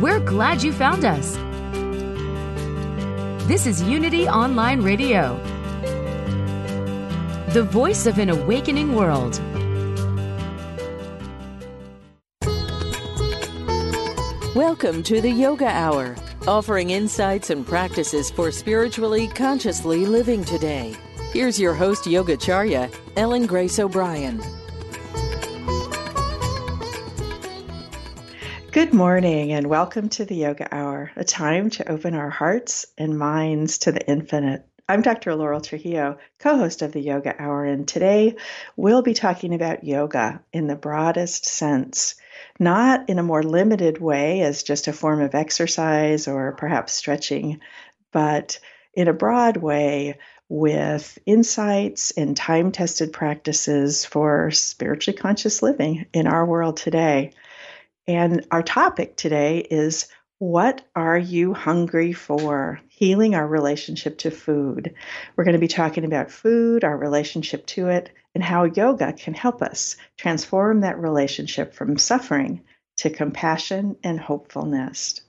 We're glad you found us. This is Unity Online Radio, the voice of an awakening world. Welcome to the Yoga Hour, offering insights and practices for spiritually consciously living today. Here's your host, Yogacharya, Ellen Grace O'Brien. Good morning and welcome to the Yoga Hour, a time to open our hearts and minds to the infinite. I'm Dr. Laurel Trujillo, co host of the Yoga Hour, and today we'll be talking about yoga in the broadest sense, not in a more limited way as just a form of exercise or perhaps stretching, but in a broad way with insights and time tested practices for spiritually conscious living in our world today. And our topic today is what are you hungry for? Healing our relationship to food. We're going to be talking about food, our relationship to it, and how yoga can help us transform that relationship from suffering to compassion and hopefulness.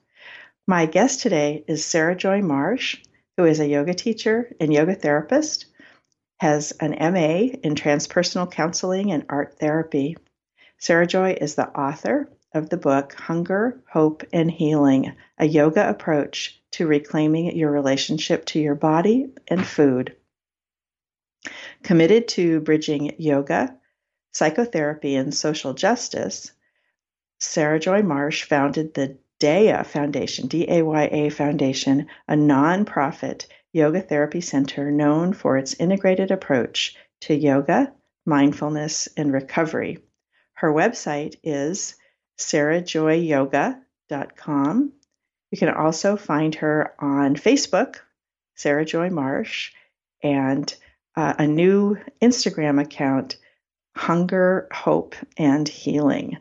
My guest today is Sarahjoy Marsh, who is a yoga teacher and yoga therapist, has an MA in transpersonal counseling and art therapy. Sarahjoy is the author of the book Hunger, Hope, and Healing A Yoga Approach to Reclaiming Your Relationship to Your Body and Food. Committed to bridging yoga, psychotherapy, and social justice, Sarahjoy Marsh founded the DAYA Foundation, D A Y A Foundation, a nonprofit yoga therapy center known for its integrated approach to yoga, mindfulness, and recovery. Her website is sarahjoyyoga.com. You can also find her on Facebook, Sarahjoy Marsh, and uh, a new Instagram account, Hunger, Hope, and Healing.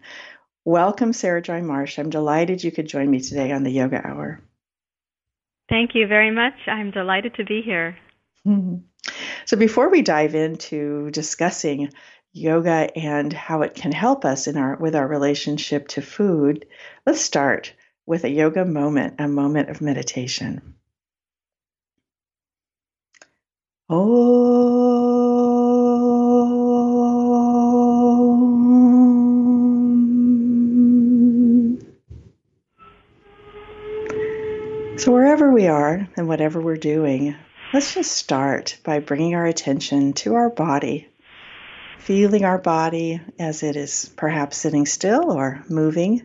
Welcome, Sarahjoy Marsh. I'm delighted you could join me today on the Yoga Hour. Thank you very much. I'm delighted to be here. Mm-hmm. So, before we dive into discussing yoga and how it can help us in our with our relationship to food, let's start with a yoga moment, a moment of meditation. Oh. So, wherever we are and whatever we're doing, let's just start by bringing our attention to our body feeling our body as it is perhaps sitting still or moving.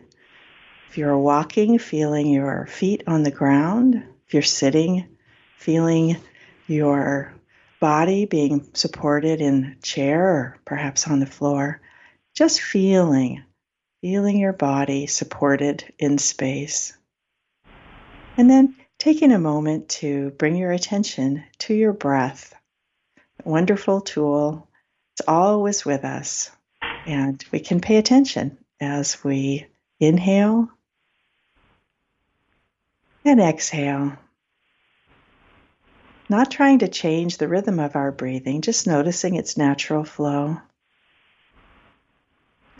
If you're walking, feeling your feet on the ground. If you're sitting, feeling your body being supported in chair or perhaps on the floor. Just feeling, feeling your body supported in space. And then taking a moment to bring your attention to your breath. Wonderful tool it's always with us. And we can pay attention as we inhale and exhale. Not trying to change the rhythm of our breathing, just noticing its natural flow.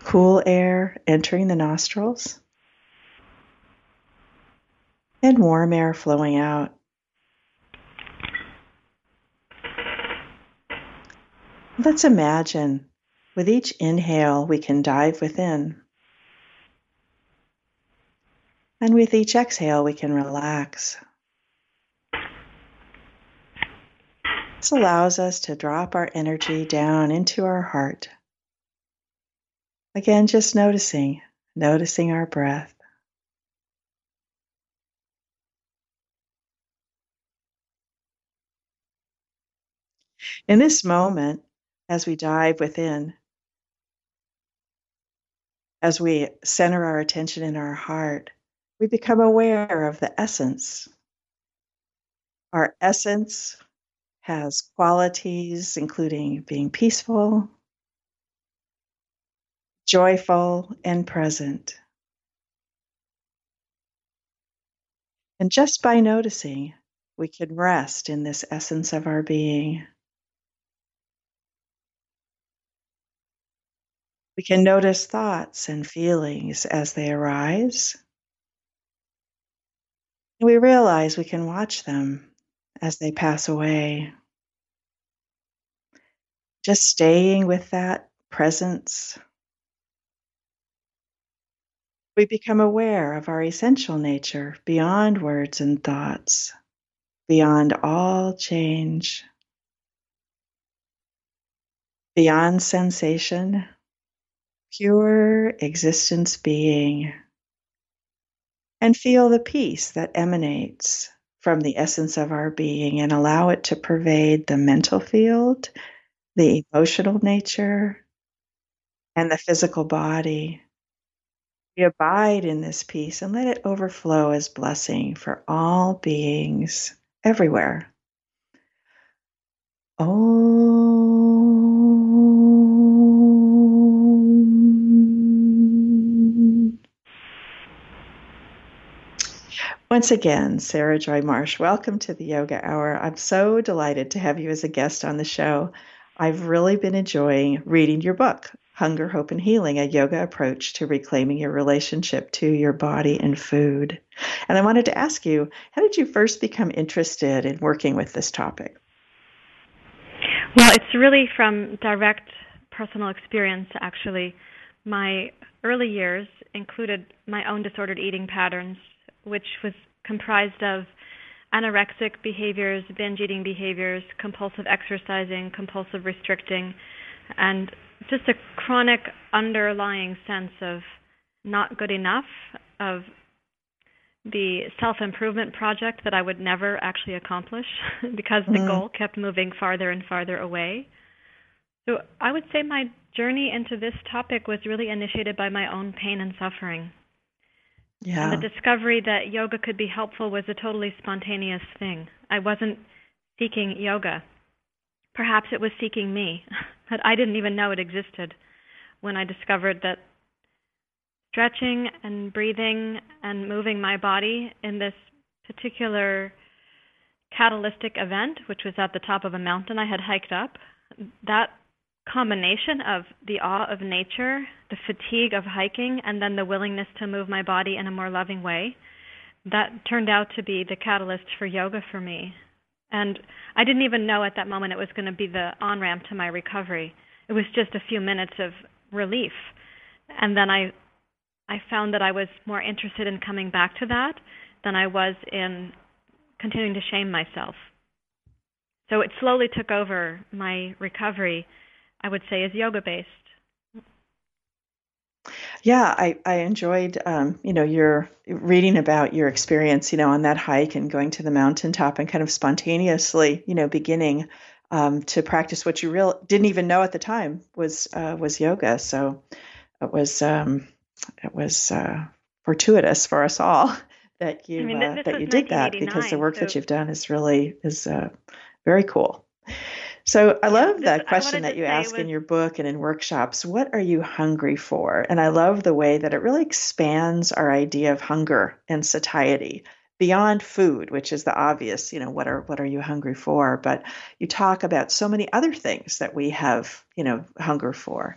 Cool air entering the nostrils and warm air flowing out. Let's imagine with each inhale we can dive within. And with each exhale we can relax. This allows us to drop our energy down into our heart. Again, just noticing, noticing our breath. In this moment, as we dive within. as we center our attention in our heart, we become aware of the essence. Our essence has qualities including being peaceful, joyful, and present. And just by noticing, we can rest in this essence of our being. We can notice thoughts and feelings as they arise. We realize we can watch them as they pass away. Just staying with that presence. We become aware of our essential nature beyond words and thoughts, beyond all change, beyond sensation pure existence being, and feel the peace that emanates from the essence of our being and allow it to pervade the mental field, the emotional nature, and the physical body. We abide in this peace and let it overflow as blessing for all beings everywhere. Once again, Sarahjoy Marsh, welcome to the Yoga Hour. I'm so delighted to have you as a guest on the show. I've really been enjoying reading your book, Hunger, Hope, and Healing A Yoga Approach to Reclaiming Your Relationship to Your Body and Food. And I wanted to ask you, how did you first become interested in working with this topic? Well, it's really from direct personal experience, actually. My early years included my own disordered eating patterns which was comprised of anorexic behaviors, binge eating behaviors, compulsive exercising, compulsive restricting, and just a chronic underlying sense of not good enough, of the self improvement project that I would never actually accomplish because the mm. goal kept moving farther and farther away. So I would say my journey into this topic was really initiated by my own pain and suffering. Yeah. And the discovery that yoga could be helpful was a totally spontaneous thing. I wasn't seeking yoga. Perhaps it was seeking me, but I didn't even know it existed when I discovered that stretching and breathing and moving my body in this particular catalytic event, which was at the top of a mountain I had hiked up, that combination of the awe of nature, the fatigue of hiking, and then the willingness to move my body in a more loving way, that turned out to be the catalyst for yoga for me. And I didn't even know at that moment it was going to be the on ramp to my recovery. It was just a few minutes of relief. And then I I found that I was more interested in coming back to that than I was in continuing to shame myself. So it slowly took over my recovery I would say is yoga based. Yeah, I, I enjoyed, um, you know, your reading about your experience, you know, on that hike and going to the mountaintop and kind of spontaneously, you know, beginning um, to practice what you real didn't even know at the time was uh, was yoga. So it was um, it was uh, fortuitous for us all that you I mean, uh, that you did that because the work so... that you've done is really is uh, very cool. So I love that question that you ask was, in your book and in workshops. What are you hungry for? And I love the way that it really expands our idea of hunger and satiety beyond food, which is the obvious, you know, what are what are you hungry for? But you talk about so many other things that we have, you know, hunger for.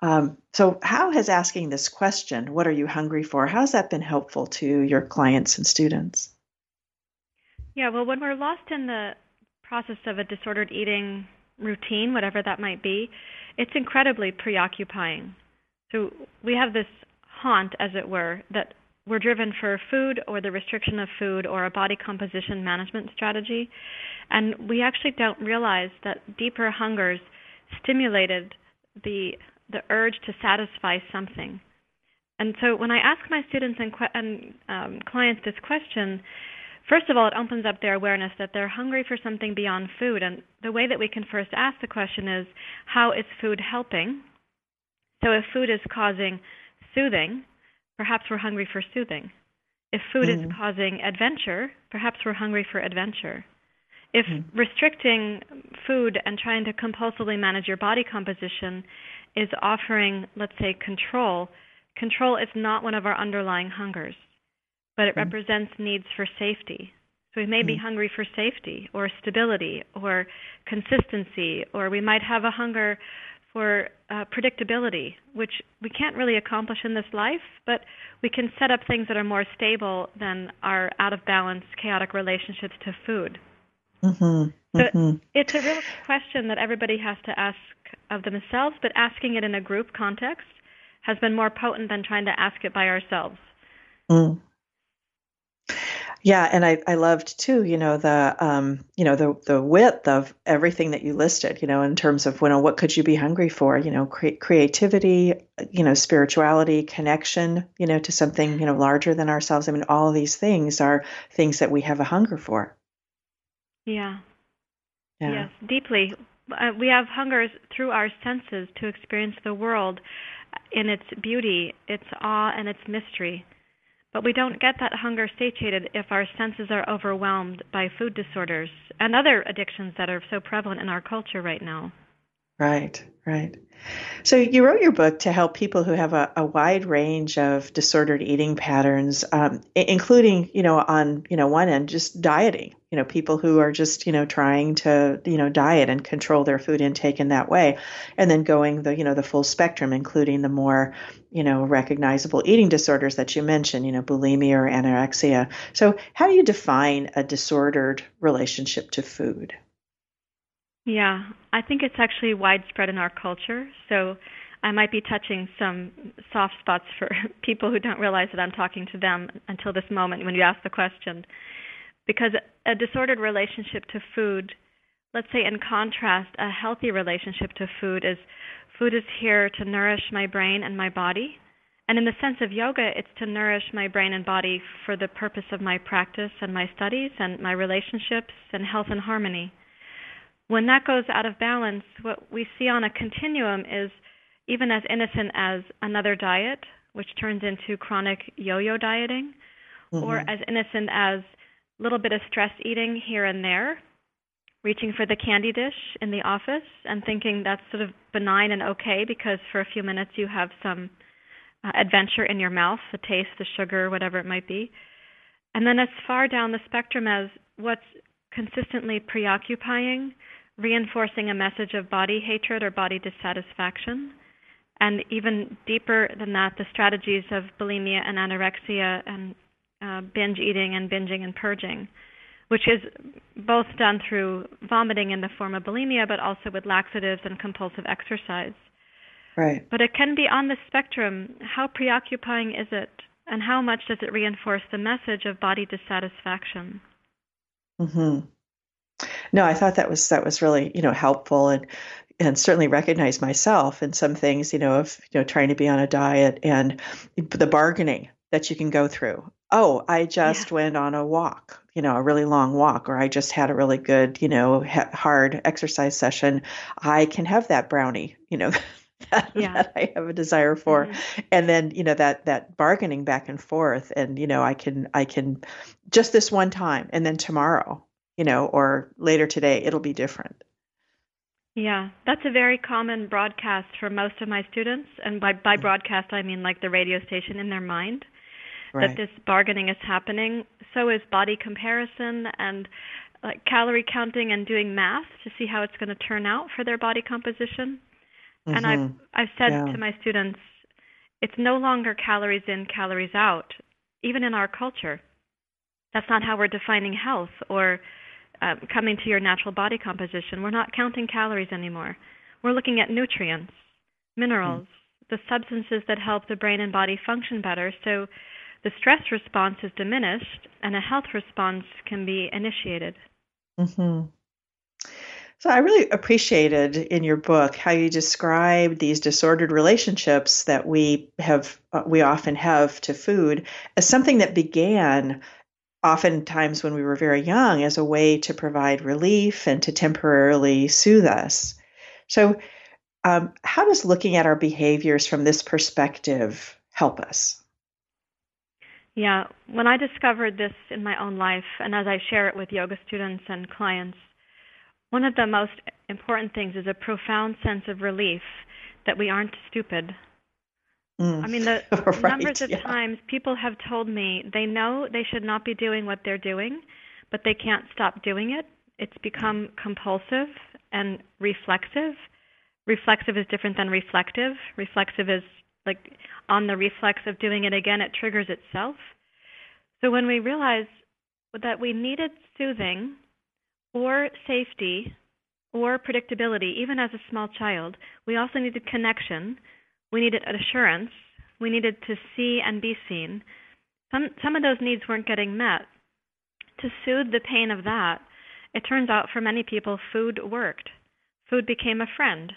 Um, so how has asking this question, what are you hungry for, how has that been helpful to your clients and students? Yeah, well, when we're lost in the process of a disordered eating routine, whatever that might be, it's incredibly preoccupying. So we have this haunt, as it were, that we're driven for food or the restriction of food or a body composition management strategy. And we actually don't realize that deeper hungers stimulated the the urge to satisfy something. And so when I ask my students and, and um, clients this question, First of all, it opens up their awareness that they're hungry for something beyond food. And the way that we can first ask the question is how is food helping? So if food is causing soothing, perhaps we're hungry for soothing. If food Mm. is causing adventure, perhaps we're hungry for adventure. If Mm. restricting food and trying to compulsively manage your body composition is offering, let's say, control, control is not one of our underlying hungers, but it Mm. represents needs for safety. So we may be Mm. hungry for safety or stability or consistency, or we might have a hunger for uh, predictability, which we can't really accomplish in this life, but we can set up things that are more stable than our out of balance, chaotic relationships to food. Mhm. So Mhm. it's a real question that everybody has to ask of themselves, but asking it in a group context has been more potent than trying to ask it by ourselves. Mm. Yeah, and I, I loved too, you know, the um, you know, the the width of everything that you listed, you know, in terms of you know, what could you be hungry for, you know, cre- creativity, you know, spirituality, connection, you know, to something, you know, larger than ourselves. I mean, all of these things are things that we have a hunger for. Yeah. Yeah. Yes, deeply. Uh, we have hungers through our senses to experience the world in its beauty, its awe, and its mystery. But we don't get that hunger satiated if our senses are overwhelmed by food disorders and other addictions that are so prevalent in our culture right now. Right, right. So you wrote your book to help people who have a, a wide range of disordered eating patterns, um, including, you know, on you know one end, just dieting. You know, people who are just you know trying to you know diet and control their food intake in that way, and then going the you know the full spectrum, including the more you know recognizable eating disorders that you mentioned, you know, bulimia or anorexia. So how do you define a disordered relationship to food? Yeah, I think it's actually widespread in our culture. So I might be touching some soft spots for people who don't realize that I'm talking to them until this moment when you ask the question. Because a disordered relationship to food, let's say in contrast, a healthy relationship to food is food is here to nourish my brain and my body. And in the sense of yoga, it's to nourish my brain and body for the purpose of my practice and my studies and my relationships and health and harmony when that goes out of balance, what we see on a continuum is even as innocent as another diet, which turns into chronic yo-yo dieting, or Mhm. as innocent as little bit of stress eating here and there, reaching for the candy dish in the office and thinking that's sort of benign and okay because for a few minutes you have some uh, adventure in your mouth, the taste, the sugar, whatever it might be. And then as far down the spectrum as what's consistently preoccupying, reinforcing a message of body hatred or body dissatisfaction. And even deeper than that, the strategies of bulimia and anorexia and uh, binge eating and binging and purging, which is both done through vomiting in the form of bulimia, but also with laxatives and compulsive exercise. Right. But it can be on the spectrum. How preoccupying is it? And how much does it reinforce the message of body dissatisfaction? hmm No, I thought that was that was really you know helpful and and certainly recognize myself in some things you know of you know trying to be on a diet and the bargaining that you can go through. Oh, I just went on a walk, you know, a really long walk, or I just had a really good you know ha- hard exercise session. I can have that brownie, you know. That, Yeah. that I have a desire for, Mhm. and then you know that that bargaining back and forth, and you know I can I can just this one time, and then tomorrow, you know, or later today, it'll be different. Yeah, that's a very common broadcast for most of my students. And by, by broadcast, I mean like the radio station in their mind Right. that this bargaining is happening. So is body comparison and like calorie counting and doing math to see how it's going to turn out for their body composition. And I've Mhm. I've said Yeah. to my students, it's no longer calories in, calories out, even in our culture. That's not how we're defining health or um, coming to your natural body composition. We're not counting calories anymore. We're looking at nutrients, minerals, the substances that help the brain and body function better. So the stress response is diminished and a health response can be initiated. Mhm. So I really appreciated in your book how you describe these disordered relationships that we have uh, we often have to food as something that began oftentimes when we were very young as a way to provide relief and to temporarily soothe us. So um, how does looking at our behaviors from this perspective help us? Yeah, when I discovered this in my own life, and as I share it with yoga students and clients, one of the most important things is a profound sense of relief that we aren't stupid. Mm. I mean, the Right, numbers of yeah. times people have told me they know they should not be doing what they're doing, but they can't stop doing it. It's become compulsive and reflexive. Reflexive is different than reflective. Reflexive is like on the reflex of doing it again, it triggers itself. So when we realized that we needed soothing or safety or predictability, even as a small child, we also needed connection. We needed assurance. We needed to see and be seen. Some some of those needs weren't getting met. To soothe the pain of that, it turns out for many people food worked. Food became a friend.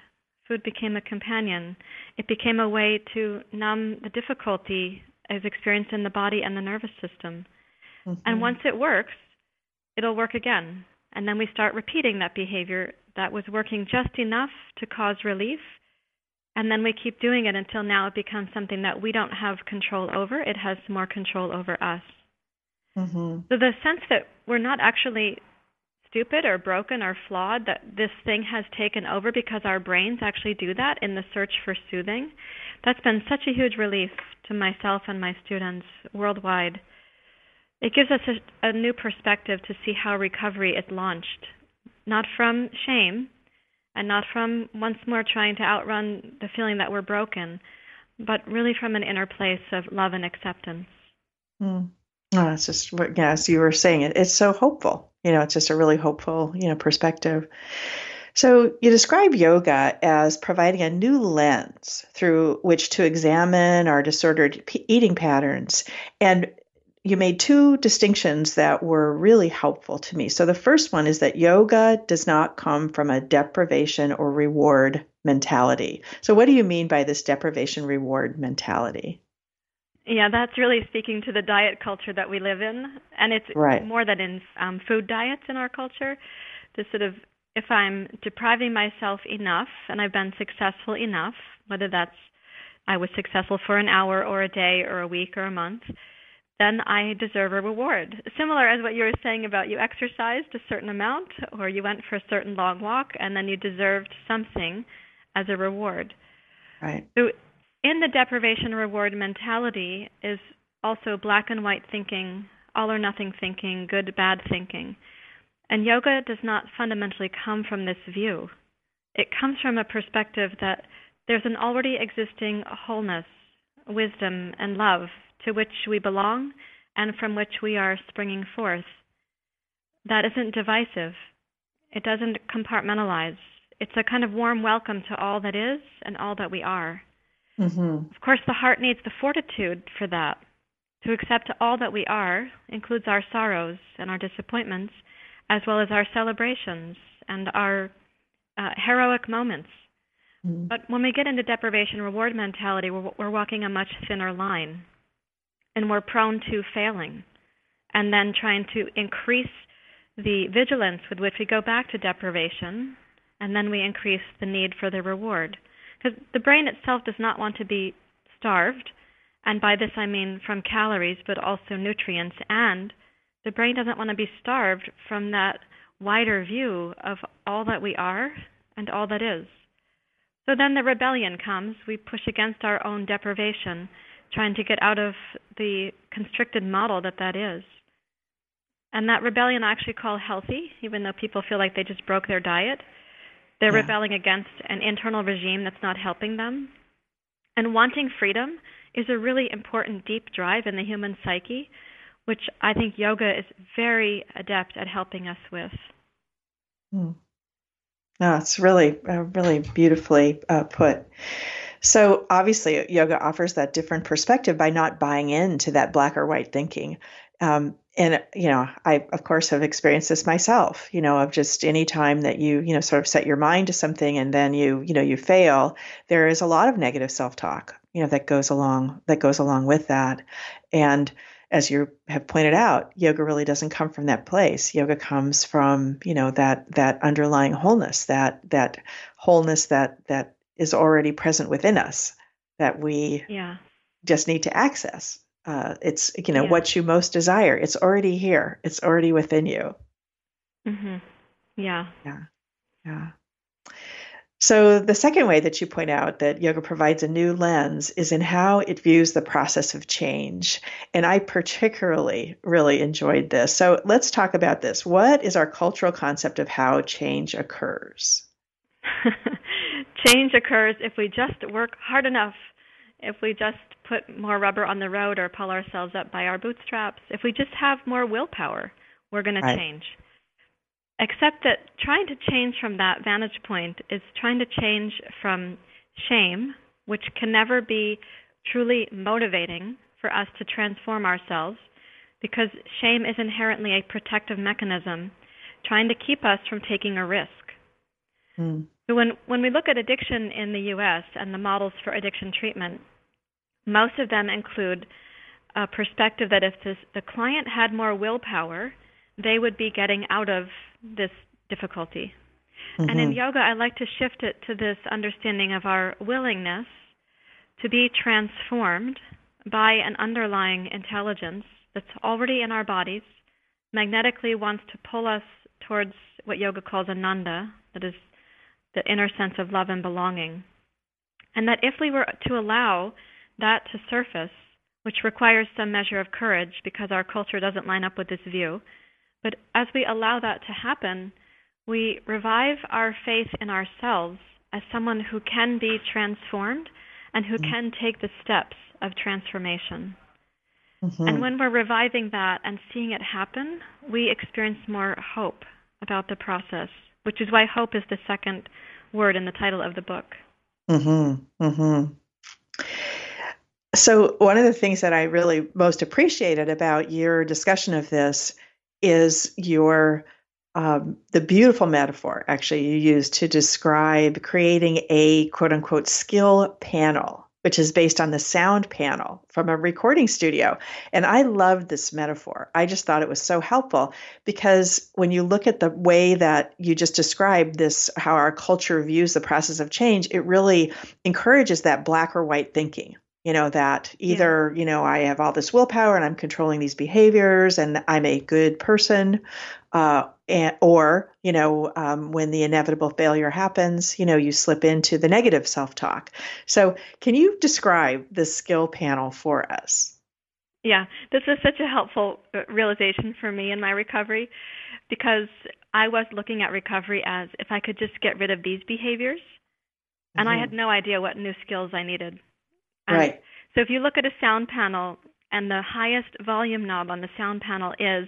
Food became a companion. It became a way to numb the difficulty as experienced in the body and the nervous system. Mhm. And once it works, it'll work again. And then we start repeating that behavior that was working just enough to cause relief. And then we keep doing it until now it becomes something that we don't have control over. It has more control over us. Mhm. So the sense that we're not actually stupid or broken or flawed, that this thing has taken over because our brains actually do that in the search for soothing, that's been such a huge relief to myself and my students worldwide. It gives us a, a new perspective to see how recovery is launched, not from shame and not from once more trying to outrun the feeling that we're broken, but really from an inner place of love and acceptance. Mm. Oh, just yeah, as you were saying it, it's so hopeful. You know, it's just a really hopeful, you know, perspective. So you describe yoga as providing a new lens through which to examine our disordered eating patterns. And you made two distinctions that were really helpful to me. So the first one is that yoga does not come from a deprivation or reward mentality. So what do you mean by this deprivation reward mentality? Yeah, that's really speaking to the diet culture that we live in, and it's Right. more than in um, food diets in our culture. The sort of if I'm depriving myself enough and I've been successful enough, whether that's I was successful for an hour or a day or a week or a month, then I deserve a reward. Similar as what you were saying about you exercised a certain amount or you went for a certain long walk and then you deserved something as a reward. Right. So, in the deprivation reward mentality is also black and white thinking, all or nothing thinking, good bad thinking. And yoga does not fundamentally come from this view. It comes from a perspective that there's an already existing wholeness, wisdom, and love to which we belong and from which we are springing forth. That isn't divisive. It doesn't compartmentalize. It's a kind of warm welcome to all that is and all that we are. Mm-hmm. Of course, the heart needs the fortitude for that. To accept all that we are includes our sorrows and our disappointments, as well as our celebrations and our uh, heroic moments. Mm-hmm. But when we get into deprivation reward mentality, we're, we're walking a much thinner line. And we're prone to failing and then trying to increase the vigilance with which we go back to deprivation, and then we increase the need for the reward. Because the brain itself does not want to be starved, and by this I mean from calories, but also nutrients, and the brain doesn't want to be starved from that wider view of all that we are and all that is. So then the rebellion comes. We push against our own deprivation, trying to get out of the constricted model that that is. And that rebellion I actually call healthy, even though people feel like they just broke their diet. They're Yeah. rebelling against an internal regime that's not helping them. And wanting freedom is a really important deep drive in the human psyche, which I think yoga is very adept at helping us with. Hmm. No, it's really, uh, really beautifully uh, put. So obviously, yoga offers that different perspective by not buying into that black or white thinking. Um, and you know, I of course have experienced this myself. You know, of just any time that you you know sort of set your mind to something and then you you know you fail, there is a lot of negative self talk. You know that goes along that goes along with that, and as you have pointed out, yoga really doesn't come from that place. Yoga comes from, you know, that that underlying wholeness, that that wholeness that that is already present within us, that we Yeah. just need to access. Uh, it's you know Yeah. what you most desire. It's already here. It's already within you. hmm Yeah. Yeah. So, the second way that you point out that yoga provides a new lens is in how it views the process of change. And I particularly really enjoyed this. So, let's talk about this. What is our cultural concept of how change occurs? Change occurs if we just work hard enough, if we just put more rubber on the road or pull ourselves up by our bootstraps, if we just have more willpower, we're going Right. to change. Except that trying to change from that vantage point is trying to change from shame, which can never be truly motivating for us to transform ourselves because shame is inherently a protective mechanism trying to keep us from taking a risk. Hmm. So when when we look at addiction in the U.S. and the models for addiction treatment, most of them include a perspective that if this, the client had more willpower, they would be getting out of this difficulty. And in Mhm. yoga, I like to shift it to this understanding of our willingness to be transformed by an underlying intelligence that's already in our bodies, magnetically wants to pull us towards what yoga calls ananda, that is the inner sense of love and belonging. And that if we were to allow that to surface, which requires some measure of courage because our culture doesn't line up with this view, but as we allow that to happen, we revive our faith in ourselves as someone who can be transformed and who can take the steps of transformation. Mhm. And when we're reviving that and seeing it happen, we experience more hope about the process, which is why hope is the second word in the title of the book. Mm-hmm. Mm-hmm. So, one of the things that I really most appreciated about your discussion of this is your um, the beautiful metaphor actually you used to describe creating a quote unquote skill panel, which is based on the sound panel from a recording studio. And I loved this metaphor. I just thought it was so helpful because when you look at the way that you just described this, how our culture views the process of change, it really encourages that black or white thinking. You know, that either, you know, I have all this willpower and I'm controlling these behaviors and I'm a good person, uh, and, or, you know, um, when the inevitable failure happens, you know, you slip into the negative self talk. So, can you describe the skill panel for us? Yeah, this was such a helpful uh, realization for me in my recovery because I was looking at recovery as if I could just get rid of these behaviors, and I had no idea what new skills I needed. And Right. So if you look at a sound panel and the highest volume knob on the sound panel is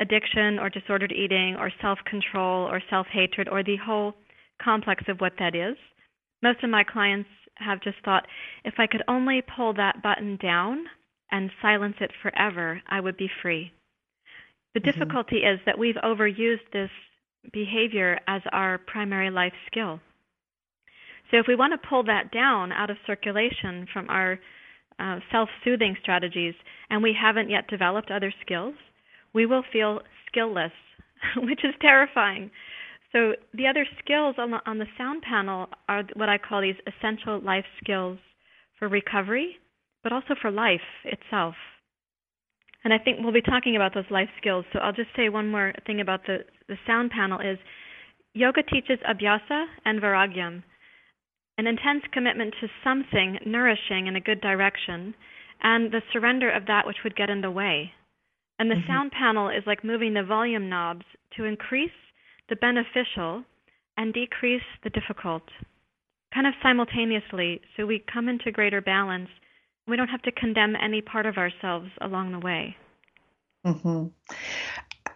addiction or disordered eating or self-control or self-hatred or the whole complex of what that is, most of my clients have just thought if I could only pull that button down and silence it forever, I would be free. The Mhm. difficulty is that we've overused this behavior as our primary life skill. So if we want to pull that down out of circulation from our uh, self-soothing strategies and we haven't yet developed other skills, we will feel skillless, which is terrifying. So the other skills on the, on the sound panel are what I call these essential life skills for recovery, but also for life itself. And I think we'll be talking about those life skills. So I'll just say one more thing about the, the sound panel is yoga teaches abhyasa and vairagyam, an intense commitment to something nourishing in a good direction, and the surrender of that which would get in the way. And the Mhm. sound panel is like moving the volume knobs to increase the beneficial and decrease the difficult, kind of simultaneously, so we come into greater balance. We don't have to condemn any part of ourselves along the way. hmm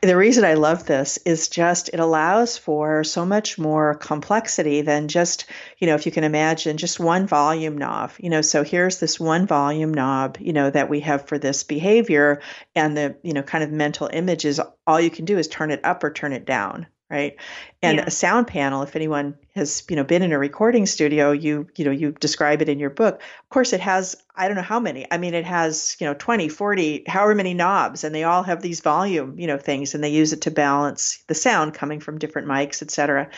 The reason I love this is just it allows for so much more complexity than just, you know, if you can imagine just one volume knob, you know, so here's this one volume knob, you know, that we have for this behavior and the, you know, kind of mental image is all you can do is turn it up or turn it down. Right. And Yeah. a sound panel, if anyone has, you know, been in a recording studio, you, you know, you describe it in your book. Of course, it has, I don't know how many. I mean, it has, you know, 20, 40, however many knobs, and they all have these volume, you know, things, and they use it to balance the sound coming from different mics, et cetera.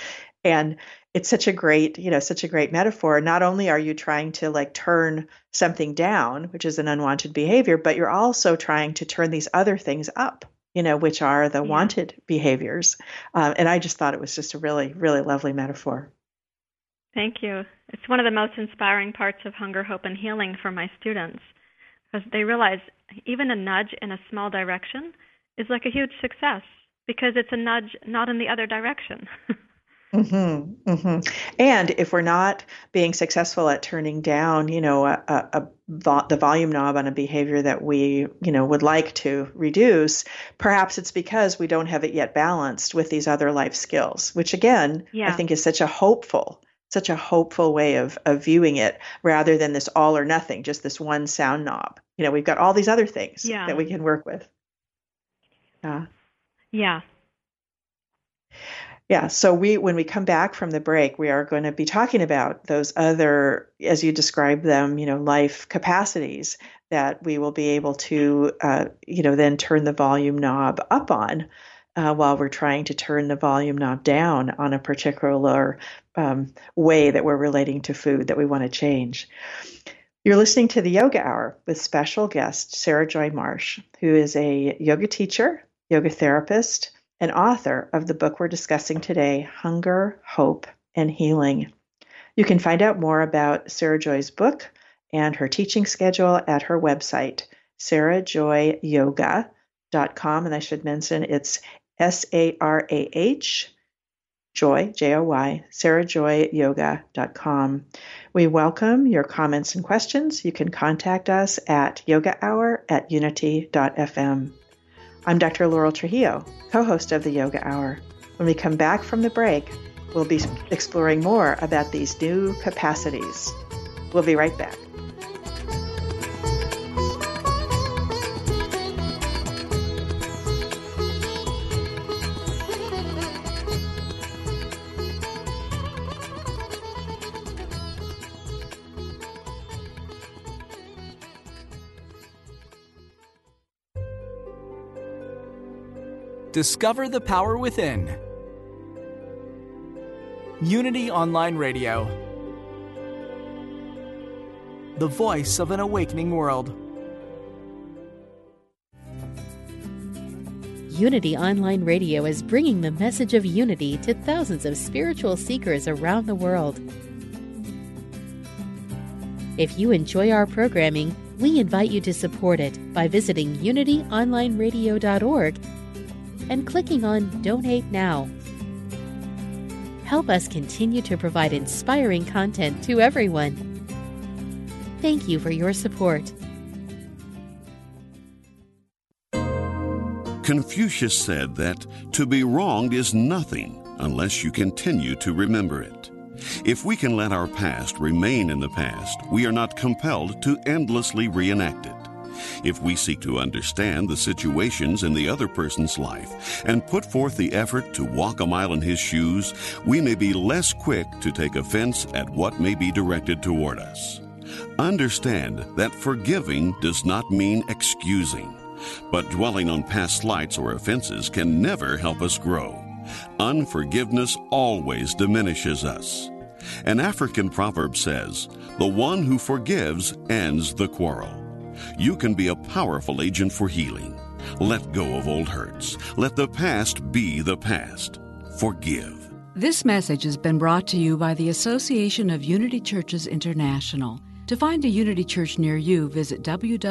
And it's such a great, you know, such a great metaphor. Not only are you trying to like turn something down, which is an unwanted behavior, but you're also trying to turn these other things up, you know, which are the yeah. wanted behaviors. Um, and I just thought it was just a really, really lovely metaphor. Thank you. It's one of the most inspiring parts of Hunger, Hope, and Healing for my students because they realize even a nudge in a small direction is like a huge success because it's a nudge not in the other direction. Mm-hmm, mm-hmm. And if we're not being successful at turning down, you know, a, a, a vo- the volume knob on a behavior that we, you know, would like to reduce, perhaps it's because we don't have it yet balanced with these other life skills, which again, yeah. I think is such a hopeful, such a hopeful way of of viewing it, rather than this all or nothing, just this one sound knob. You know, we've got all these other things yeah. that we can work with. Yeah. Yeah. Yeah, so we when we come back from the break, we are going to be talking about those other, as you describe them, you know, life capacities that we will be able to, uh, you know, then turn the volume knob up on, uh, while we're trying to turn the volume knob down on a particular um, way that we're relating to food that we want to change. You're listening to the Yoga Hour with special guest Sarahjoy Marsh, who is a yoga teacher, yoga therapist and author of the book we're discussing today, Hunger, Hope, and Healing. You can find out more about Sarahjoy's book and her teaching schedule at her website, sarahjoyyoga.com. And I should mention it's S A R A H Joy, J O Y, sarahjoyyoga.com. We welcome your comments and questions. You can contact us at yogahour at unity.fm. I'm Dr. Laurel Trujillo, co host of the Yoga Hour. When we come back from the break, we'll be exploring more about these new capacities. We'll be right back. Discover the power within. Unity Online Radio. The voice of an awakening world. Unity Online Radio is bringing the message of unity to thousands of spiritual seekers around the world. If you enjoy our programming, we invite you to support it by visiting unityonlineradio.org and clicking on Donate Now. Help us continue to provide inspiring content to everyone. Thank you for your support. Confucius said that to be wronged is nothing unless you continue to remember it. If we can let our past remain in the past, we are not compelled to endlessly reenact it. If we seek to understand the situations in the other person's life and put forth the effort to walk a mile in his shoes, we may be less quick to take offense at what may be directed toward us. Understand that forgiving does not mean excusing, but dwelling on past slights or offenses can never help us grow. Unforgiveness always diminishes us. An African proverb says, The one who forgives ends the quarrel you can be a powerful agent for healing. Let go of old hurts. Let the past be the past. Forgive. This message has been brought to you by the Association of Unity Churches International. To find a Unity Church near you, visit www.unity.org.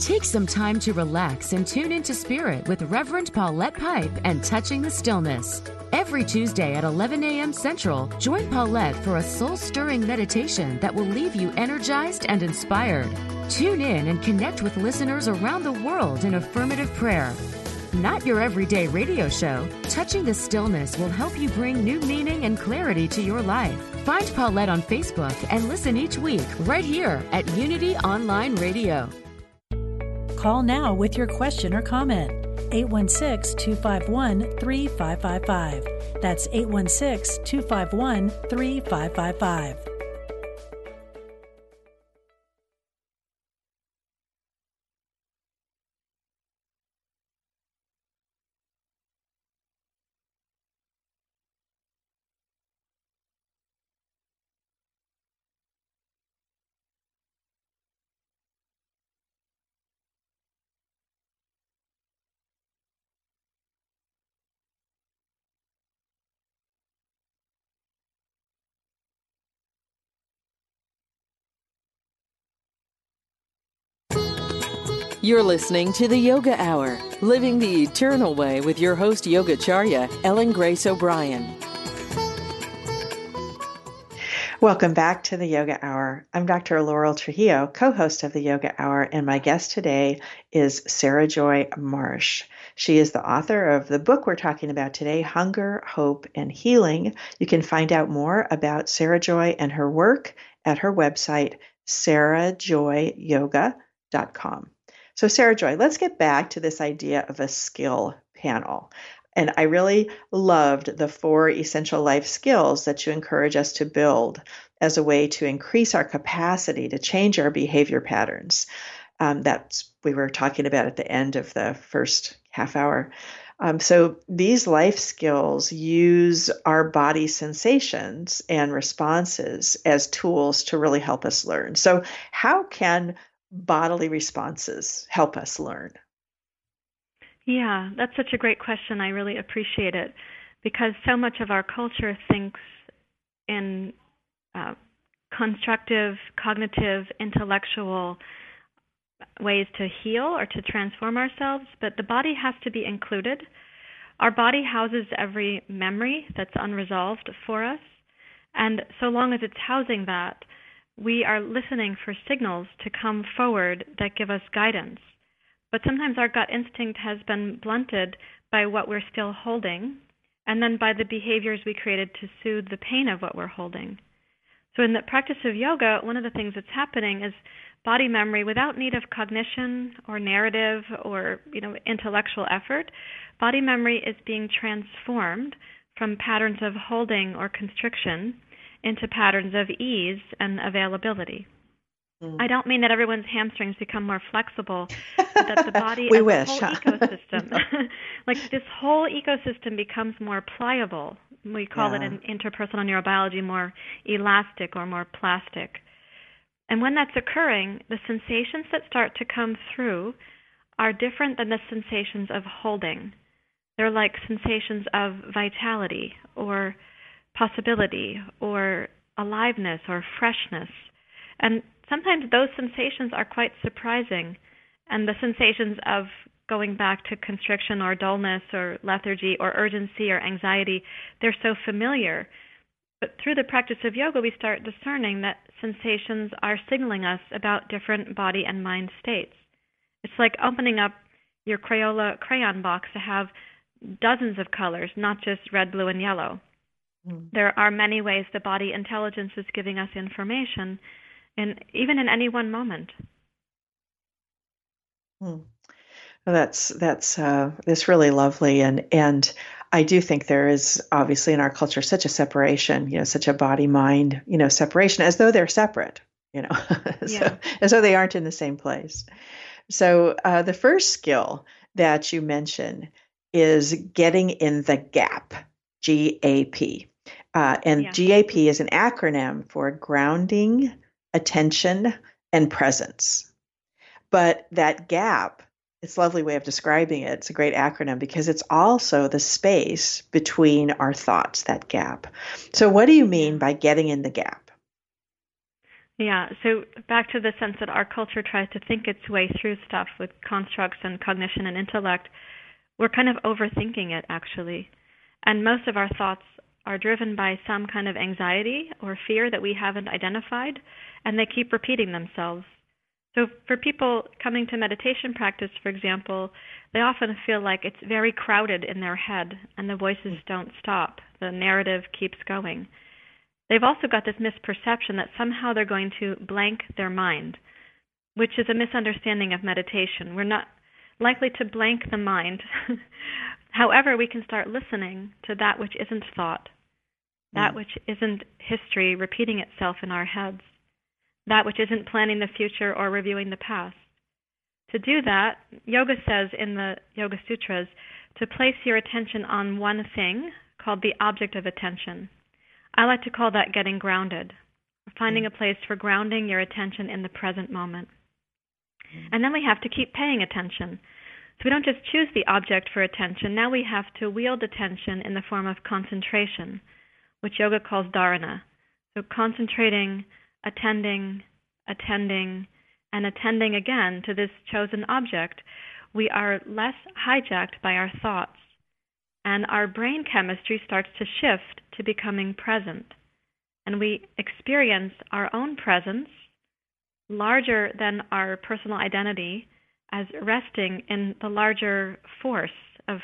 Take some time to relax and tune into Spirit with Reverend Paulette Pipe and Touching the Stillness. Every Tuesday at 11 a.m. Central, join Paulette for a soul stirring meditation that will leave you energized and inspired. Tune in and connect with listeners around the world in affirmative prayer. not your everyday radio show, Touching the Stillness will help you bring new meaning and clarity to your life. Find Paulette on Facebook and listen each week right here at Unity Online Radio. Call now with your question or comment. 816 251 3555. That's 816 251 3555. You're listening to the Yoga Hour, Living the Eternal Way with your host, Yogacharya, Ellen Grace O'Brien. Welcome back to the Yoga Hour. I'm Dr. Laurel Trujillo, co host of the Yoga Hour, and my guest today is Sarahjoy Marsh. She is the author of the book we're talking about today, Hunger, Hope, and Healing. You can find out more about Sarahjoy and her work at her website, sarahjoyyoga.com. So, Sarahjoy, let's get back to this idea of a skill panel. And I really loved the four essential life skills that you encourage us to build as a way to increase our capacity to change our behavior patterns. Um, that's we were talking about at the end of the first half hour. Um, so these life skills use our body sensations and responses as tools to really help us learn. So how can bodily responses help us learn? Yeah, that's such a great question. I really appreciate it because so much of our culture thinks in uh, constructive, cognitive, intellectual ways to heal or to transform ourselves, but the body has to be included. Our body houses every memory that's unresolved for us, and so long as it's housing that, we are listening for signals to come forward that give us guidance. But sometimes our gut instinct has been blunted by what we're still holding, and then by the behaviors we created to soothe the pain of what we're holding. So, in the practice of yoga, one of the things that's happening is body memory without need of cognition or narrative or you know intellectual effort body memory is being transformed from patterns of holding or constriction into patterns of ease and availability. Mm. I don't mean that everyone's hamstrings become more flexible, but that the body we as wish, whole huh? ecosystem, like this whole ecosystem becomes more pliable. We call yeah. it in interpersonal neurobiology more elastic or more plastic. And when that's occurring, the sensations that start to come through are different than the sensations of holding. They're like sensations of vitality or possibility or aliveness or freshness. And sometimes those sensations are quite surprising. And the sensations of going back to constriction or dullness or lethargy or urgency or anxiety, they're so familiar. But through the practice of yoga, we start discerning that sensations are signaling us about different body and mind states. It's like opening up your Crayola crayon box to have dozens of colors, not just red, blue, and yellow. Mm. There are many ways the body intelligence is giving us information, and even in any one moment. Hmm. Well, that's that's uh, that's really lovely, and and I do think there is obviously in our culture such a separation, you know, such a body mind, you know, separation as though they're separate, you know, so, yeah. as though they aren't in the same place. So uh, the first skill that you mention is getting in the gap, G A P. Uh, and yeah. GAP is an acronym for grounding, attention, and presence. But that gap, it's a lovely way of describing it. It's a great acronym because it's also the space between our thoughts, that gap. So, what do you mean by getting in the gap? Yeah, so back to the sense that our culture tries to think its way through stuff with constructs and cognition and intellect, we're kind of overthinking it actually. And most of our thoughts are driven by some kind of anxiety or fear that we haven't identified, and they keep repeating themselves. So, for people coming to meditation practice, for example, they often feel like it's very crowded in their head and the voices don't stop. The narrative keeps going. They've also got this misperception that somehow they're going to blank their mind, which is a misunderstanding of meditation. We're not likely to blank the mind. However, we can start listening to that which isn't thought, that mm. which isn't history repeating itself in our heads, that which isn't planning the future or reviewing the past. To do that, yoga says in the Yoga Sutras to place your attention on one thing called the object of attention. I like to call that getting grounded, finding mm. a place for grounding your attention in the present moment. Mm. And then we have to keep paying attention. So we don't just choose the object for attention, now we have to wield attention in the form of concentration, which yoga calls dharana. So concentrating, attending, attending, and attending again to this chosen object, we are less hijacked by our thoughts, and our brain chemistry starts to shift to becoming present. And we experience our own presence larger than our personal identity as resting in the larger force of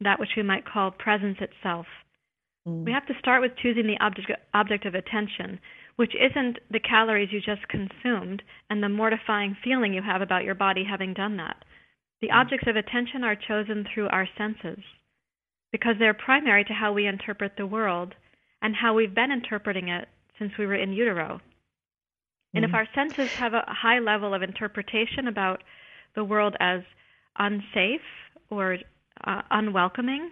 that which we might call presence itself. Mm. We have to start with choosing the object, object of attention, which isn't the calories you just consumed and the mortifying feeling you have about your body having done that. The mm. objects of attention are chosen through our senses because they're primary to how we interpret the world and how we've been interpreting it since we were in utero. And if mm. our senses have a high level of interpretation about the world as unsafe or uh, unwelcoming,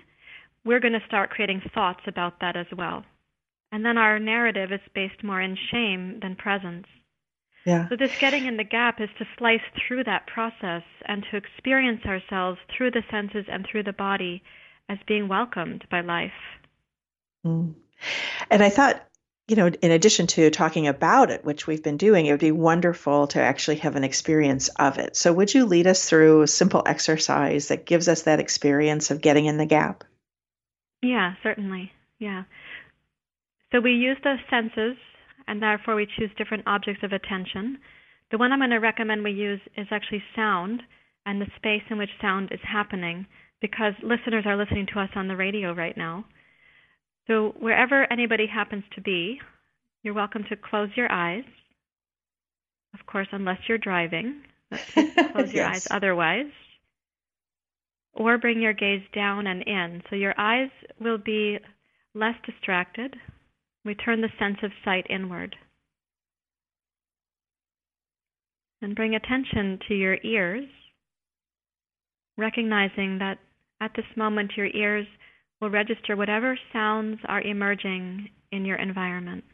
we're going to start creating thoughts about that as well. And then our narrative is based more in shame than presence. Yeah. So, this getting in the gap is to slice through that process and to experience ourselves through the senses and through the body as being welcomed by life. Mm. And I thought you know, in addition to talking about it, which we've been doing, it would be wonderful to actually have an experience of it. So, would you lead us through a simple exercise that gives us that experience of getting in the gap? Yeah, certainly. Yeah. So, we use the senses, and therefore we choose different objects of attention. The one I'm going to recommend we use is actually sound and the space in which sound is happening, because listeners are listening to us on the radio right now. So, wherever anybody happens to be, you're welcome to close your eyes. Of course, unless you're driving, close your yes. eyes otherwise. Or bring your gaze down and in. So, your eyes will be less distracted. We turn the sense of sight inward. And bring attention to your ears, recognizing that at this moment your ears will register whatever sounds are emerging in your environment.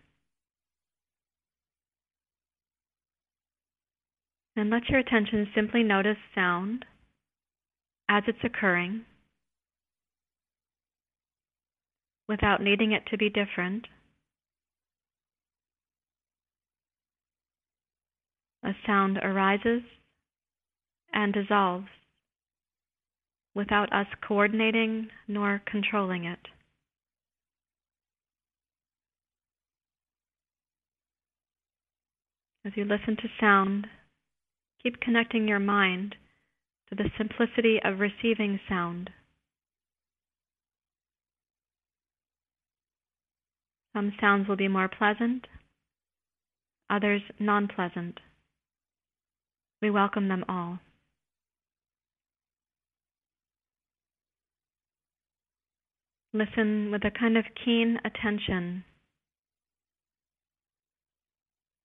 And let your attention simply notice sound as it's occurring without needing it to be different. A sound arises and dissolves without us coordinating nor controlling it. As you listen to sound, keep connecting your mind to the simplicity of receiving sound. Some sounds will be more pleasant, others non pleasant. We welcome them all. Listen with a kind of keen attention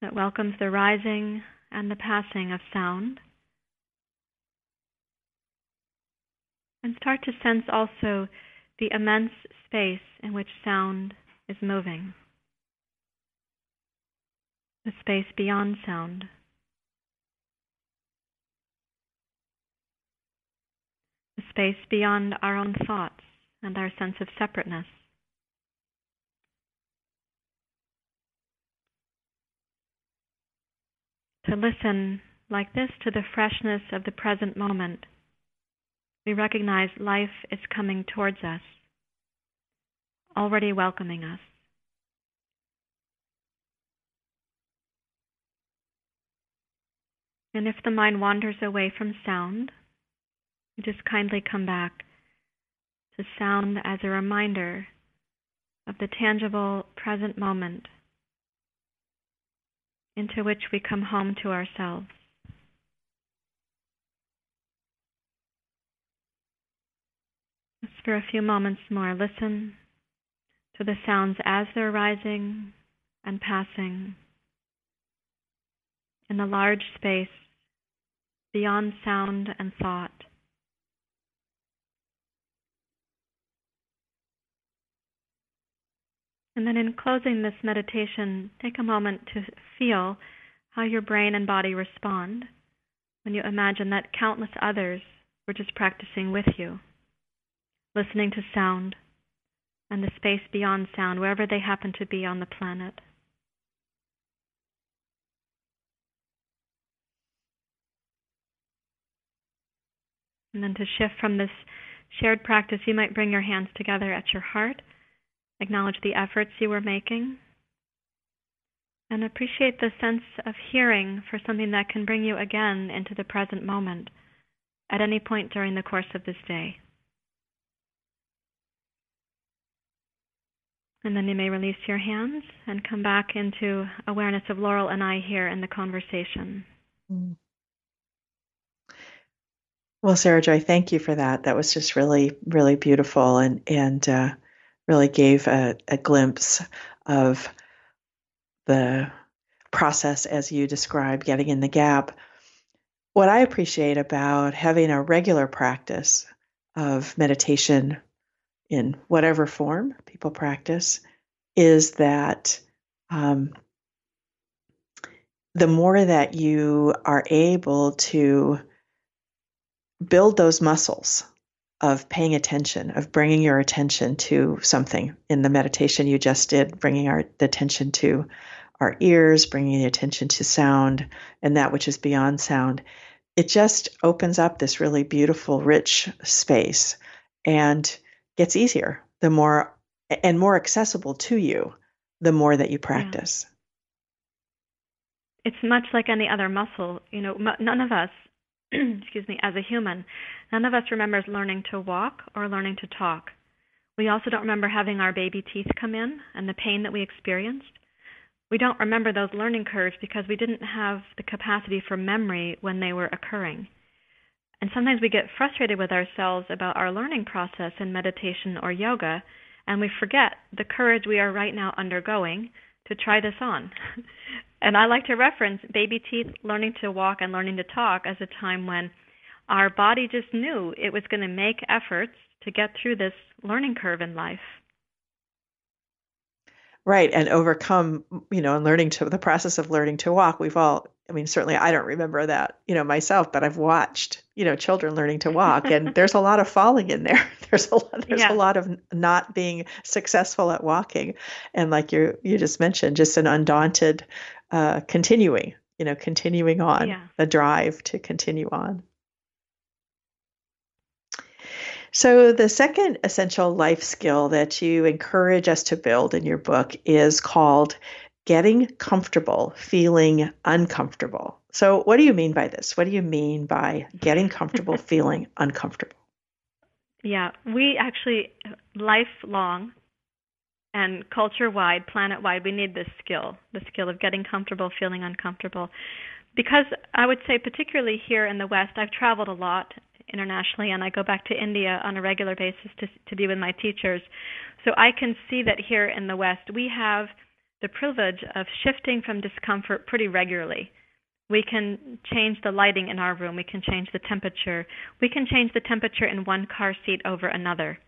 that welcomes the rising and the passing of sound. And start to sense also the immense space in which sound is moving, the space beyond sound. The space beyond our own thoughts and our sense of separateness. To listen like this to the freshness of the present moment, we recognize life is coming towards us, already welcoming us. And if the mind wanders away from sound, just kindly come back to sound as a reminder of the tangible present moment into which we come home to ourselves. Just for a few moments more, listen to the sounds as they're rising and passing in the large space beyond sound and thought. And then in closing this meditation, take a moment to feel how your brain and body respond when you imagine that countless others were just practicing with you, listening to sound and the space beyond sound, wherever they happen to be on the planet. And then to shift from this shared practice, you might bring your hands together at your heart Acknowledge the efforts you were making. And appreciate the sense of hearing for something that can bring you again into the present moment at any point during the course of this day. And then you may release your hands and come back into awareness of Laurel and I here in the conversation. Well, Sarahjoy, thank you for that. That was just really, really beautiful and and uh, really gave a, a glimpse of the process as you described, getting in the gap. What I appreciate about having a regular practice of meditation in whatever form people practice is that um, the more that you are able to build those muscles of paying attention, of bringing your attention to something. In the meditation you just did, bringing our the attention to our ears, bringing the attention to sound and that which is beyond sound. It just opens up this really beautiful, rich space and gets easier the more and more accessible to you the more that you practice. Yeah. It's much like any other muscle. You know, none of us excuse me, as a human, none of us remembers learning to walk or learning to talk. We also don't remember having our baby teeth come in and the pain that we experienced. We don't remember those learning curves because we didn't have the capacity for memory when they were occurring. And sometimes we get frustrated with ourselves about our learning process in meditation or yoga, and we forget the courage we are right now undergoing to try this on. and I like to reference baby teeth learning to walk and learning to talk as a time when our body just knew it was going to make efforts to get through this learning curve in life. Right, and overcome, you know, and learning to the process of learning to walk. We've all, I mean, certainly I don't remember that, you know, myself, but I've watched, you know, children learning to walk, and there's a lot of falling in there. There's a lot, there's yeah. a lot of not being successful at walking, and like you you just mentioned, just an undaunted uh, continuing, you know, continuing on yeah. the drive to continue on. So, the second essential life skill that you encourage us to build in your book is called getting comfortable feeling uncomfortable. So, what do you mean by this? What do you mean by getting comfortable feeling uncomfortable? Yeah, we actually, lifelong and culture wide, planet wide, we need this skill the skill of getting comfortable feeling uncomfortable. Because I would say, particularly here in the West, I've traveled a lot internationally, and I go back to India on a regular basis to to be with my teachers. So I can see that here in the West, we have the privilege of shifting from discomfort pretty regularly. We can change the lighting in our room. We can change the temperature. We can change the temperature in one car seat over another.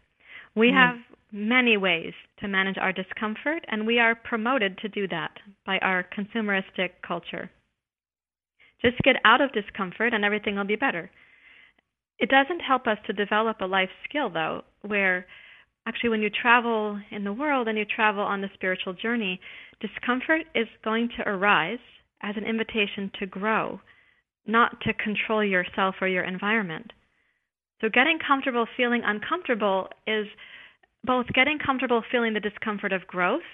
We mm. have many ways to manage our discomfort, and we are promoted to do that by our consumeristic culture. Just get out of discomfort and everything will be better. It doesn't help us to develop a life skill, though, where actually when you travel in the world and you travel on the spiritual journey, discomfort is going to arise as an invitation to grow, not to control yourself or your environment. So, getting comfortable feeling uncomfortable is both getting comfortable feeling the discomfort of growth,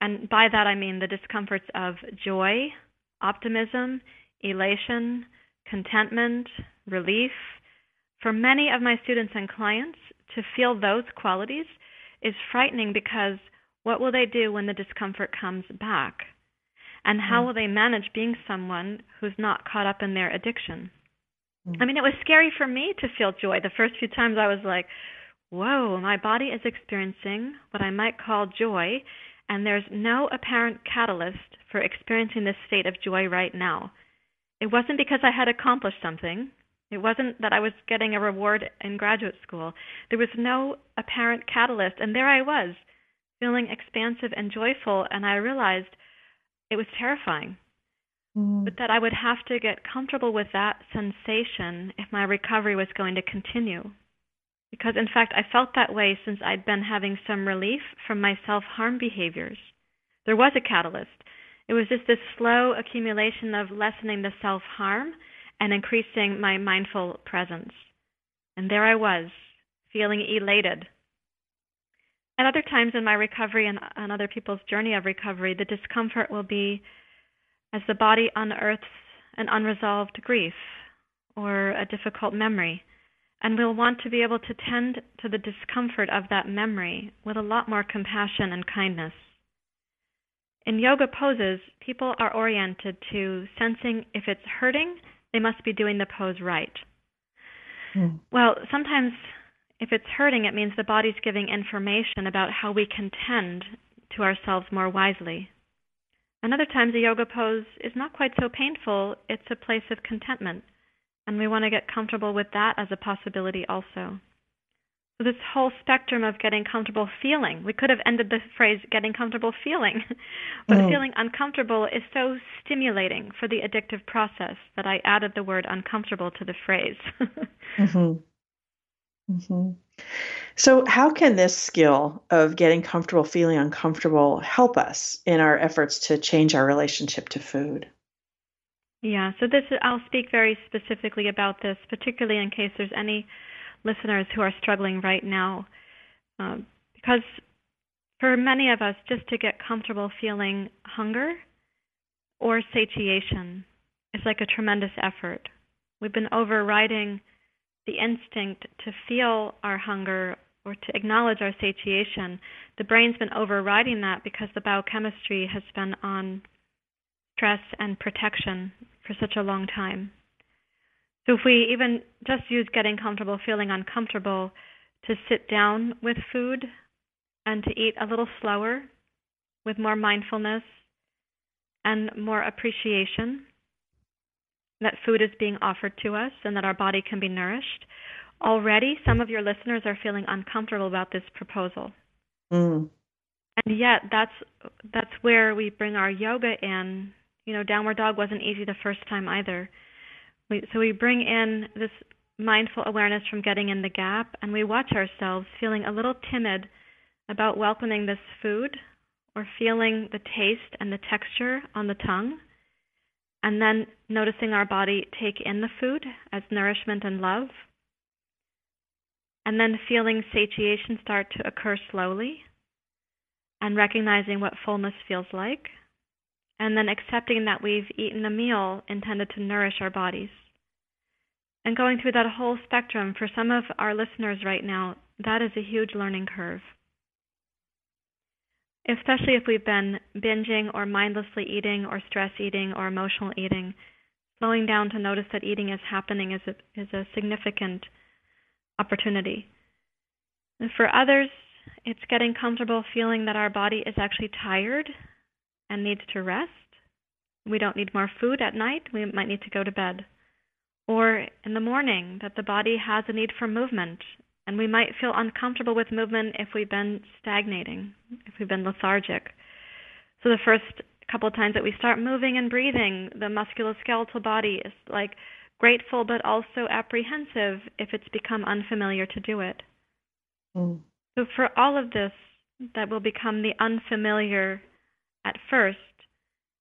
and by that I mean the discomforts of joy, optimism, elation, contentment, relief. For many of my students and clients, to feel those qualities is frightening because what will they do when the discomfort comes back? And how mm. will they manage being someone who's not caught up in their addiction? Mm. I mean, it was scary for me to feel joy. The first few times I was like, whoa, my body is experiencing what I might call joy, and there's no apparent catalyst for experiencing this state of joy right now. It wasn't because I had accomplished something. It wasn't that I was getting a reward in graduate school. There was no apparent catalyst, and there I was, feeling expansive and joyful, and I realized it was terrifying. Mm. But that I would have to get comfortable with that sensation if my recovery was going to continue. Because, in fact, I felt that way since I'd been having some relief from my self harm behaviors. There was a catalyst. It was just this slow accumulation of lessening the self harm and increasing my mindful presence. And there I was, feeling elated. At other times in my recovery and on other people's journey of recovery, the discomfort will be as the body unearths an unresolved grief or a difficult memory. And we'll want to be able to tend to the discomfort of that memory with a lot more compassion and kindness. In yoga poses, people are oriented to sensing if it's hurting, they must be doing the pose right. Mm. Well, sometimes if it's hurting, it means the body's giving information about how we can tend to ourselves more wisely. And other times, a yoga pose is not quite so painful, it's a place of contentment. And we want to get comfortable with that as a possibility also. So, this whole spectrum of getting comfortable feeling, we could have ended the phrase getting comfortable feeling, but mm. feeling uncomfortable is so stimulating for the addictive process that I added the word uncomfortable to the phrase. mm-hmm. Mm-hmm. So, how can this skill of getting comfortable feeling uncomfortable help us in our efforts to change our relationship to food? Yeah, so this I'll speak very specifically about this, particularly in case there's any listeners who are struggling right now, um, because for many of us, just to get comfortable feeling hunger or satiation is like a tremendous effort. We've been overriding the instinct to feel our hunger or to acknowledge our satiation, the brain's been overriding that because the biochemistry has been on stress and protection for such a long time. So if we even just use getting comfortable, feeling uncomfortable, to sit down with food and to eat a little slower with more mindfulness and more appreciation that food is being offered to us and that our body can be nourished. Already, some of your listeners are feeling uncomfortable about this proposal. Mm. And yet, that's that's where we bring our yoga in. You know, downward dog wasn't easy the first time either. We, so we bring in this mindful awareness from getting in the gap, and we watch ourselves feeling a little timid about welcoming this food or feeling the taste and the texture on the tongue and then noticing our body take in the food as nourishment and love, and then feeling satiation start to occur slowly, and recognizing what fullness feels like, and then accepting that we've eaten a meal intended to nourish our bodies. And going through that whole spectrum, for some of our listeners right now, that is a huge learning curve especially if we've been binging or mindlessly eating or stress eating or emotional eating, slowing down to notice that eating is happening is a, is a significant opportunity. And for others, it's getting comfortable feeling that our body is actually tired and needs to rest. We don't need more food at night, we might need to go to bed. Or in the morning, that the body has a need for movement and we might feel uncomfortable with movement if we've been stagnating, if we've been lethargic. So the first couple of times that we start moving and breathing, the musculoskeletal body is like grateful but also apprehensive if it's become unfamiliar to do it. Mm. So for all of this that will become the unfamiliar at first,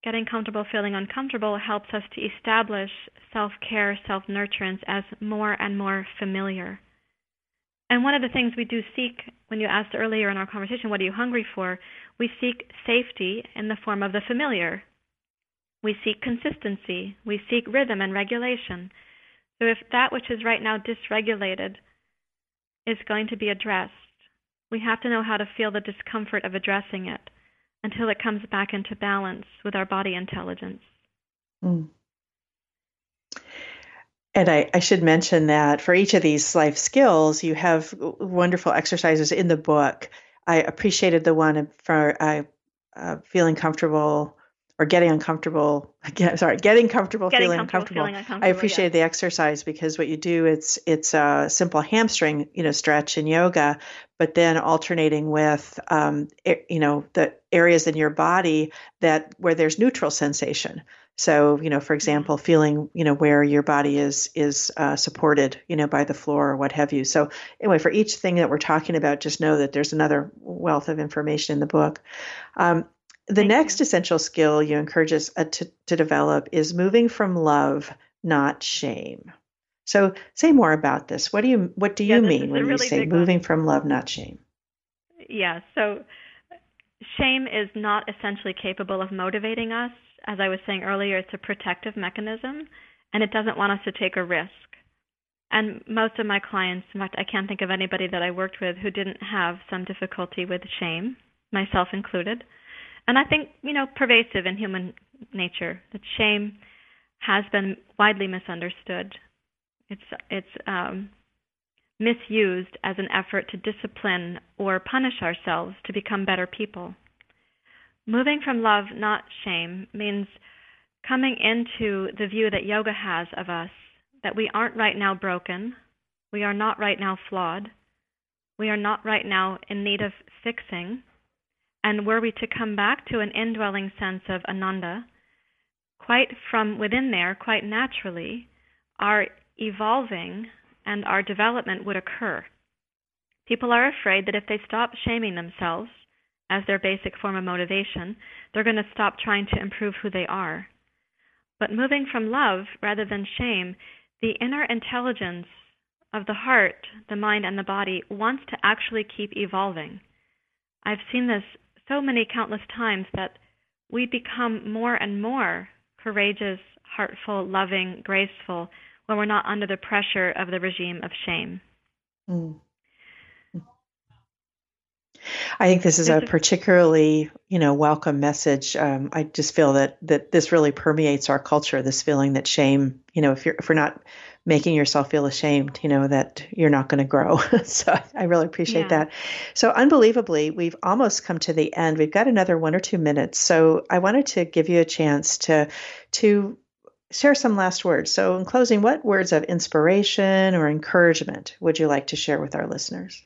getting comfortable feeling uncomfortable helps us to establish self-care, self-nurturance as more and more familiar. And one of the things we do seek, when you asked earlier in our conversation, what are you hungry for? We seek safety in the form of the familiar. We seek consistency. We seek rhythm and regulation. So if that which is right now dysregulated is going to be addressed, we have to know how to feel the discomfort of addressing it until it comes back into balance with our body intelligence. Mm. And I, I, should mention that for each of these life skills, you have wonderful exercises in the book. I appreciated the one for uh, uh, feeling comfortable or getting uncomfortable. Get, sorry, getting comfortable, getting feeling, comfortable, uncomfortable. feeling uncomfortable. I appreciated yeah. the exercise because what you do it's it's a simple hamstring you know stretch in yoga, but then alternating with um, you know the areas in your body that where there's neutral sensation. So, you know, for mm-hmm. example, feeling, you know, where your body is is uh, supported, you know, by the floor or what have you. So, anyway, for each thing that we're talking about, just know that there's another wealth of information in the book. Um, the Thank next you. essential skill you encourage us uh, to, to develop is moving from love, not shame. So, say more about this. What do you what do you yeah, mean when really you say moving one. from love, not shame? Yeah. So, shame is not essentially capable of motivating us as I was saying earlier, it's a protective mechanism and it doesn't want us to take a risk. And most of my clients, in fact, I can't think of anybody that I worked with who didn't have some difficulty with shame, myself included. And I think, you know, pervasive in human nature that shame has been widely misunderstood. It's it's um, misused as an effort to discipline or punish ourselves to become better people. Moving from love, not shame, means coming into the view that yoga has of us that we aren't right now broken, we are not right now flawed, we are not right now in need of fixing, and were we to come back to an indwelling sense of ananda, quite from within there, quite naturally, our evolving and our development would occur. People are afraid that if they stop shaming themselves, as their basic form of motivation, they're going to stop trying to improve who they are. But moving from love rather than shame, the inner intelligence of the heart, the mind, and the body wants to actually keep evolving. I've seen this so many countless times that we become more and more courageous, heartful, loving, graceful when we're not under the pressure of the regime of shame. Mm. I think this is a particularly, you know, welcome message. Um, I just feel that that this really permeates our culture. This feeling that shame, you know, if you're if we're not making yourself feel ashamed, you know, that you're not going to grow. so I really appreciate yeah. that. So unbelievably, we've almost come to the end. We've got another one or two minutes. So I wanted to give you a chance to to share some last words. So in closing, what words of inspiration or encouragement would you like to share with our listeners?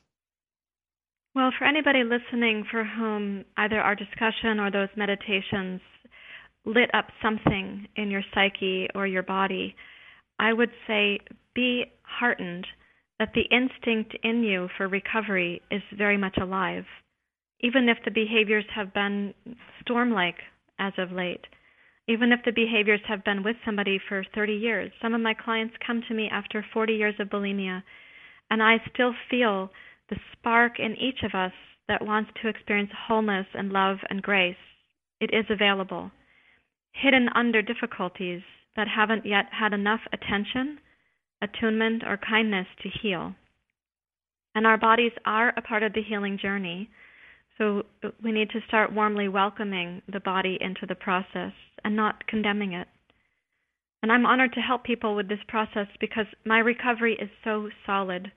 Well, for anybody listening for whom either our discussion or those meditations lit up something in your psyche or your body, I would say be heartened that the instinct in you for recovery is very much alive, even if the behaviors have been storm like as of late. Even if the behaviors have been with somebody for 30 years. Some of my clients come to me after 40 years of bulimia, and I still feel the spark in each of us that wants to experience wholeness and love and grace. It is available. Hidden under difficulties that haven't yet had enough attention, attunement, or kindness to heal. And our bodies are a part of the healing journey. So we need to start warmly welcoming the body into the process and not condemning it. And I'm honored to help people with this process because my recovery is so solid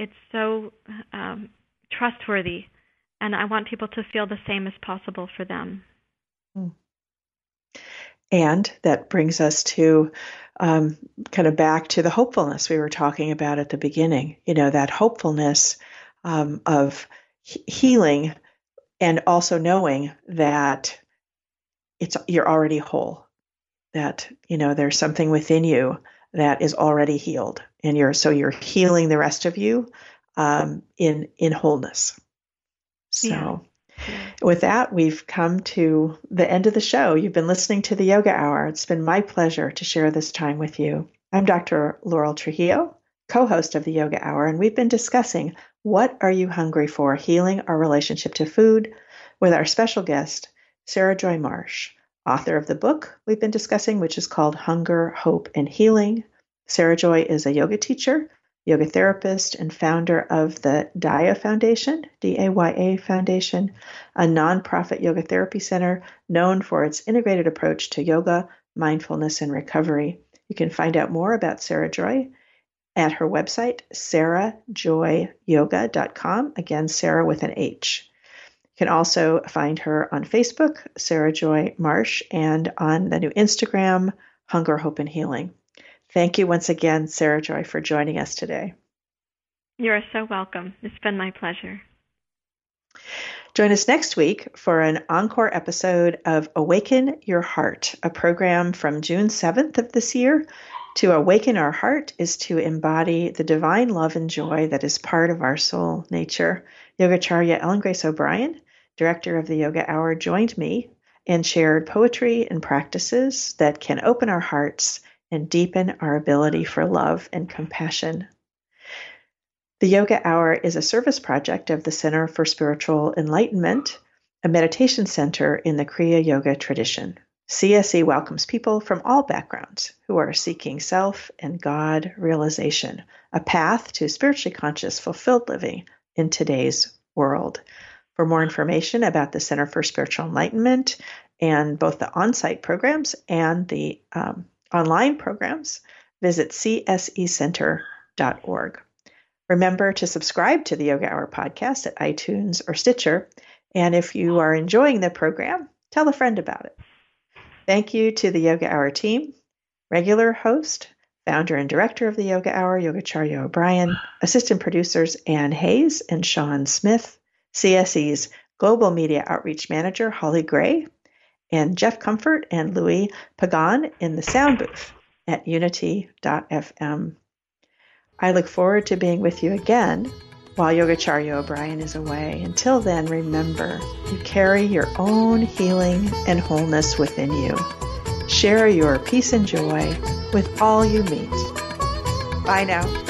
it's so um, trustworthy, and I want people to feel the same as possible for them. Hmm. And that brings us to um, kind of back to the hopefulness we were talking about at the beginning. You know, that hopefulness um, of he- healing and also knowing that it's you're already whole that you know there's something within you that is already healed and you're so you're healing the rest of you um, in in wholeness so yeah. with that we've come to the end of the show you've been listening to the yoga hour it's been my pleasure to share this time with you i'm dr laurel trujillo co-host of the yoga hour and we've been discussing what are you hungry for healing our relationship to food with our special guest sarahjoy marsh author of the book we've been discussing, which is called Hunger, Hope, and Healing. Sarahjoy is a yoga teacher, yoga therapist, and founder of the Daya Foundation, D A Y A Foundation, a nonprofit yoga therapy center known for its integrated approach to yoga, mindfulness, and recovery. You can find out more about Sarahjoy at her website, sarahjoyyoga.com. Again, Sarah with an H. You can also find her on Facebook, Sarahjoy Marsh, and on the new Instagram, Hunger, Hope, and Healing. Thank you once again, Sarahjoy, for joining us today. You're so welcome. It's been my pleasure. Join us next week for an encore episode of Awaken Your Heart, a program from June 7th of this year. To awaken our heart is to embody the divine love and joy that is part of our soul nature. Yogacharya Ellen Grace O'Brien, director of the Yoga Hour, joined me and shared poetry and practices that can open our hearts and deepen our ability for love and compassion. The Yoga Hour is a service project of the Center for Spiritual Enlightenment, a meditation center in the Kriya Yoga tradition. CSE welcomes people from all backgrounds who are seeking self and God realization, a path to spiritually conscious, fulfilled living in today's world. For more information about the Center for Spiritual Enlightenment and both the on site programs and the um, online programs, visit csecenter.org. Remember to subscribe to the Yoga Hour podcast at iTunes or Stitcher. And if you are enjoying the program, tell a friend about it. Thank you to the Yoga Hour team, regular host, founder and director of the Yoga Hour, Yogacharya O'Brien, assistant producers Ann Hayes and Sean Smith, CSE's Global Media Outreach Manager Holly Gray, and Jeff Comfort and Louis Pagan in the sound booth at unity.fm. I look forward to being with you again while Yogacharya O'Brien is away. Until then, remember, you carry your own healing and wholeness within you. Share your peace and joy with all you meet. Bye now.